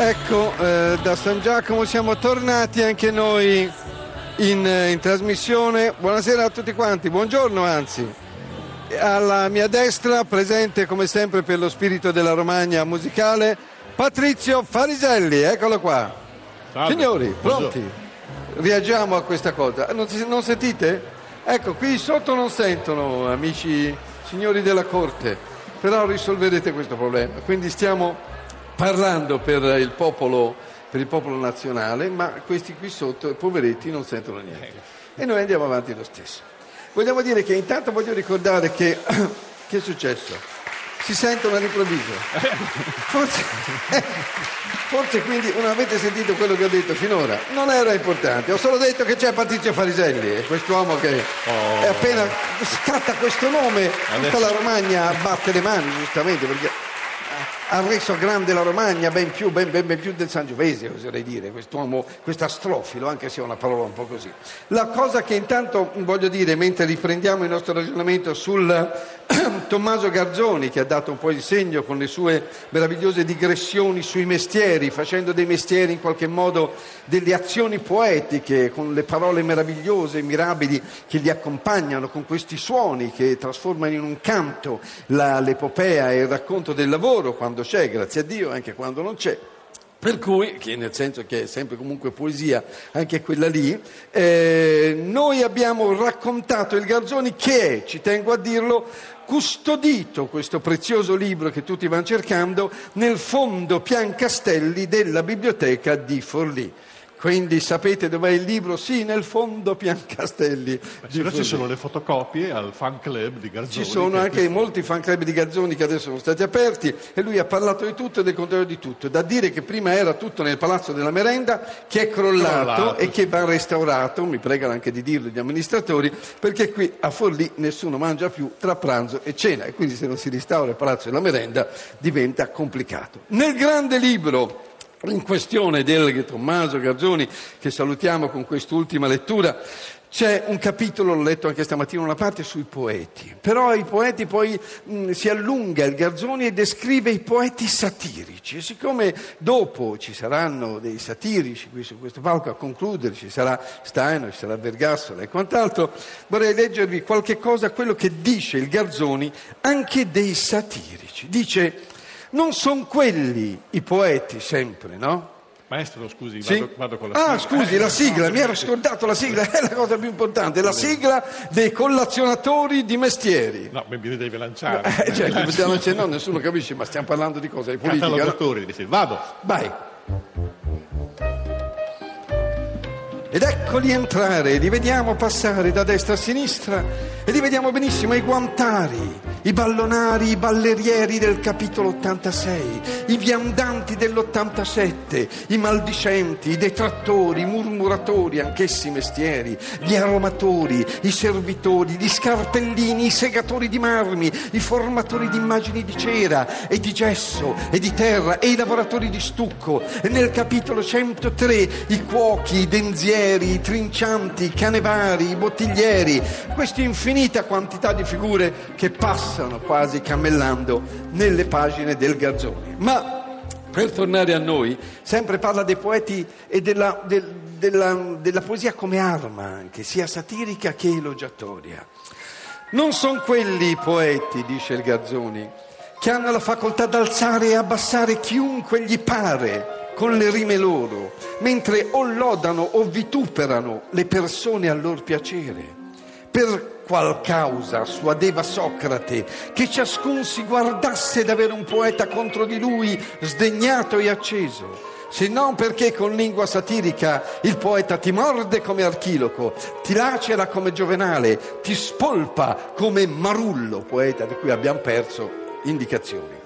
Ecco, eh, da San Giacomo siamo tornati anche noi in, eh, in trasmissione. Buonasera a tutti quanti, buongiorno anzi. Alla mia destra, presente come sempre per lo spirito della Romagna musicale, Patrizio Fariselli, eccolo qua. Salve. Signori, Buongiorno. pronti? Reagiamo a questa cosa. Non, non sentite? Ecco, qui sotto non sentono, amici signori della Corte, però risolverete questo problema. Quindi stiamo parlando per il popolo, per il popolo nazionale, ma questi qui sotto, poveretti, non sentono niente. E noi andiamo avanti lo stesso. Vogliamo dire che intanto voglio ricordare che... che è successo? Si sentono all'improvviso. Forse, forse quindi non avete sentito quello che ho detto finora. Non era importante, ho solo detto che c'è Patrizio Fariselli, e quest'uomo che Oh. è appena scatta questo nome, tutta la Romagna batte le mani giustamente perché ha reso grande la Romagna ben più, ben, ben- ben più del Sangiovese, oserei dire, quest'uomo, quest'astrofilo, anche se è una parola un po' così. La cosa che intanto voglio dire, mentre riprendiamo il nostro ragionamento sul Tommaso Garzoni, che ha dato un po' il segno con le sue meravigliose digressioni sui mestieri, facendo dei mestieri in qualche modo delle azioni poetiche, con le parole meravigliose, mirabili che li accompagnano, con questi suoni che trasformano in un canto la- l'epopea e il racconto del lavoro quando c'è, grazie a Dio, anche quando non c'è. Per cui, che nel senso che è sempre comunque poesia, anche quella lì, eh, noi abbiamo raccontato il Garzoni che ci tengo a dirlo, custodito questo prezioso libro che tutti vanno cercando nel fondo Piancastelli della biblioteca di Forlì. Quindi sapete dov'è il libro? Sì, nel fondo Piancastelli. Ma ci sono le fotocopie al fan club di Garzoni. Ci sono che- anche molti fan club di Garzoni che adesso sono stati aperti e lui ha parlato di tutto e del contrario di tutto. Da dire che prima era tutto nel Palazzo della Merenda che è crollato, Crollato, e che va restaurato, mi pregano anche di dirlo gli amministratori, perché qui a Forlì nessuno mangia più tra pranzo e cena e quindi se non si restaura il Palazzo della Merenda diventa complicato. Nel grande libro in questione del Tommaso Garzoni, che salutiamo con quest'ultima lettura, c'è un capitolo, l'ho letto anche stamattina una parte, sui poeti. Però i poeti poi mh, si allunga il Garzoni e descrive i poeti satirici. E siccome dopo ci saranno dei satirici qui su questo palco a concludere, ci sarà Steiner, ci sarà Vergassola e quant'altro, vorrei leggervi qualche cosa, quello che dice il Garzoni anche dei satirici. Dice, non sono quelli i poeti sempre, no? Maestro, scusi, Sì? vado, vado con la Ah, sigla. scusi, Eh, la sigla, no, mi ero scordato la sigla, è la cosa più importante, la sigla dei collazionatori di mestieri. No, mi deve lanciare. Eh, cioè, come stiamo dicendo, no, nessuno capisce, ma stiamo parlando di cosa? Di politica? no? Dice, vado. Vai. Ed eccoli entrare, li vediamo passare da destra a sinistra e li vediamo benissimo i guantari, i ballonari, i ballerieri del capitolo 86, i viandanti dell'87, i maldicenti, i detrattori, i murmuratori, anch'essi mestieri, gli aromatori, i servitori, gli scarpellini, i segatori di marmi, i formatori di immagini di cera e di gesso e di terra e i lavoratori di stucco. E nel capitolo 103 i cuochi, i denzieri, i trincianti, i canevari, i bottiglieri, questa infinita quantità di figure che passano quasi cammellando nelle pagine del Garzoni. Ma per tornare a noi, sempre parla dei poeti e della, del- della- della poesia come arma anche, sia satirica che elogiatoria. Non sono quelli i poeti, dice il Garzoni, che hanno la facoltà d'alzare e abbassare chiunque gli pare con le rime loro, mentre o lodano o vituperano le persone a lor piacere. Per qual causa suadeva Socrate che ciascun si guardasse d'avere un poeta contro di lui sdegnato e acceso? Se non perché con lingua satirica il poeta ti morde come Archiloco, ti lacera come Giovenale, ti spolpa come Marullo, poeta di cui abbiamo perso indicazioni.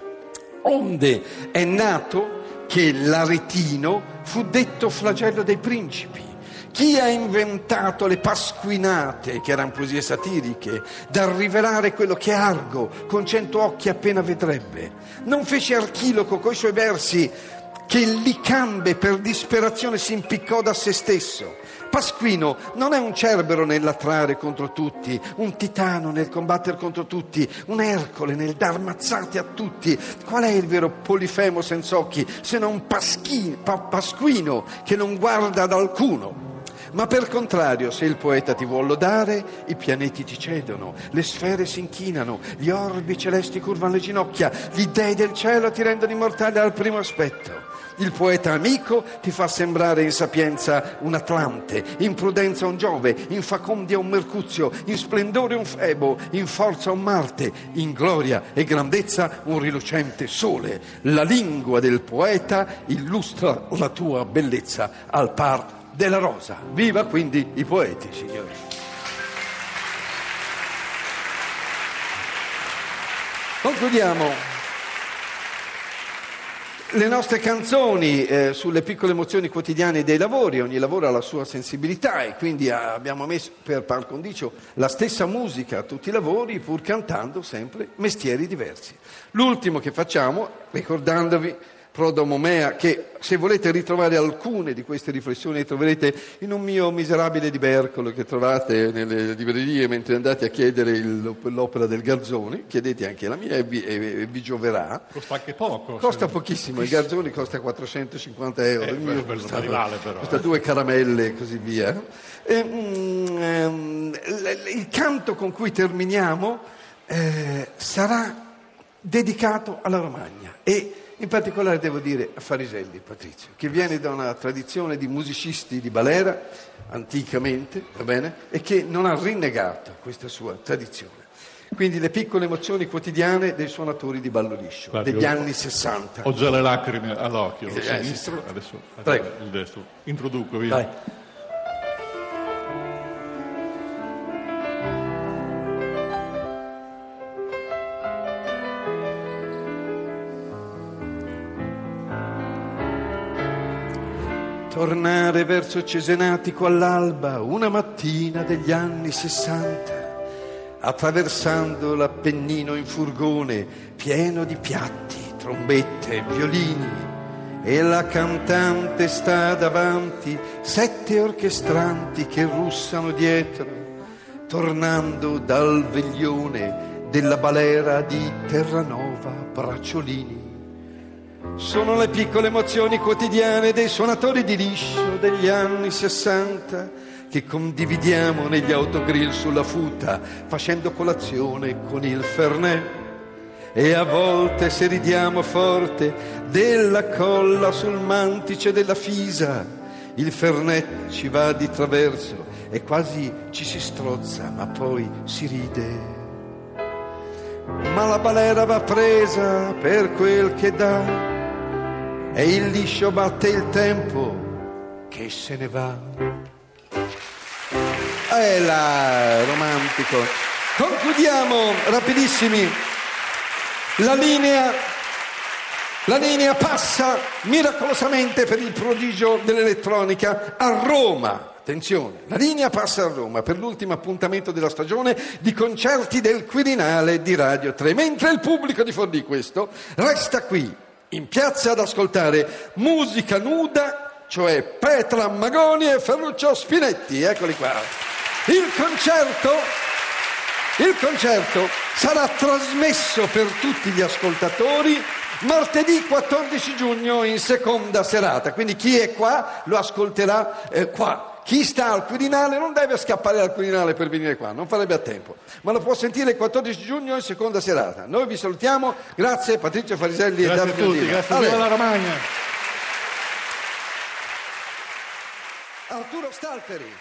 Onde è nato che l'aretino fu detto flagello dei principi. Chi ha inventato le pasquinate, che erano poesie satiriche, da rivelare quello che Argo con cento occhi appena vedrebbe? Non fece Archiloco coi suoi versi che Licambe per disperazione si impiccò da se stesso. Pasquino non è un cerbero nell'attrare contro tutti, un titano nel combattere contro tutti, un Ercole nel dar mazzate a tutti. Qual è il vero Polifemo senza occhi se non Paschi, pa, Pasquino che non guarda ad alcuno? Ma per contrario, se il poeta ti vuol lodare, i pianeti ti cedono, le sfere si inchinano, gli orbi celesti curvano le ginocchia, gli dei del cielo ti rendono immortale al primo aspetto. Il poeta amico ti fa sembrare in sapienza un Atlante, in prudenza un Giove, in facondia un Mercuzio, in splendore un Febo, in forza un Marte, in gloria e grandezza un rilucente Sole. La lingua del poeta illustra la tua bellezza al par della rosa. Viva quindi i poeti, signori. Concludiamo le nostre canzoni eh, sulle piccole emozioni quotidiane dei lavori, ogni lavoro ha la sua sensibilità e quindi abbiamo messo per par condicio la stessa musica a tutti i lavori pur cantando sempre mestieri diversi. L'ultimo che facciamo, ricordandovi Prodomomea, che se volete ritrovare alcune di queste riflessioni le troverete in un mio miserabile libercolo che trovate nelle librerie mentre andate a chiedere il, l'opera del Garzoni, chiedete anche la mia e vi, e, vi gioverà. Costa anche poco. Costa pochissimo, il Garzoni costa 450 euro, eh, il mio costa, rivale, però, costa eh. due caramelle e così via. E, ehm, il canto con cui terminiamo eh, sarà dedicato alla Romagna e in particolare devo dire a Fariselli, Patrizio, che viene da una tradizione di musicisti di Balera, anticamente, va bene, e che non ha rinnegato questa sua tradizione. Quindi le piccole emozioni quotidiane dei suonatori di ballo liscio, Guardi, degli ho- anni 60. Ho già le lacrime all'occhio, Eh, sinistro, adesso Prego. il destro. Introduco via. Dai. Tornare verso Cesenatico all'alba una mattina degli anni sessanta, attraversando l'Appennino in furgone pieno di piatti, trombette, violini, e la cantante sta davanti, sette orchestranti che russano dietro, tornando dal veglione della balera di Terranova Bracciolini. Sono le piccole emozioni quotidiane dei suonatori di liscio degli anni 60 che condividiamo negli autogrill sulla futa facendo colazione con il Fernet. E a volte se ridiamo forte della colla sul mantice della fisa, il Fernet ci va di traverso e quasi ci si strozza, ma poi si ride. Ma la balera va presa per quel che dà e il liscio batte il tempo che se ne va. È là, romantico. Concludiamo rapidissimi. La linea, la linea passa miracolosamente per il prodigio dell'elettronica a Roma. Attenzione, la linea passa a Roma per l'ultimo appuntamento della stagione di concerti del Quirinale di Radio 3, mentre il pubblico di Forlì questo resta qui in piazza ad ascoltare musica nuda, cioè Petra Magoni e Ferruccio Spinetti, eccoli qua. Il concerto, il concerto sarà trasmesso per tutti gli ascoltatori martedì 14 giugno in seconda serata, quindi chi è qua lo ascolterà eh, qua. Chi sta al Quirinale non deve scappare dal Quirinale per venire qua, non farebbe a tempo, ma lo può sentire il 14 giugno in seconda serata. Noi vi salutiamo, grazie Patrizio Fariselli e Grazie a Davide tutti, grazie Ale. viva la Romagna. Arturo Stalteri.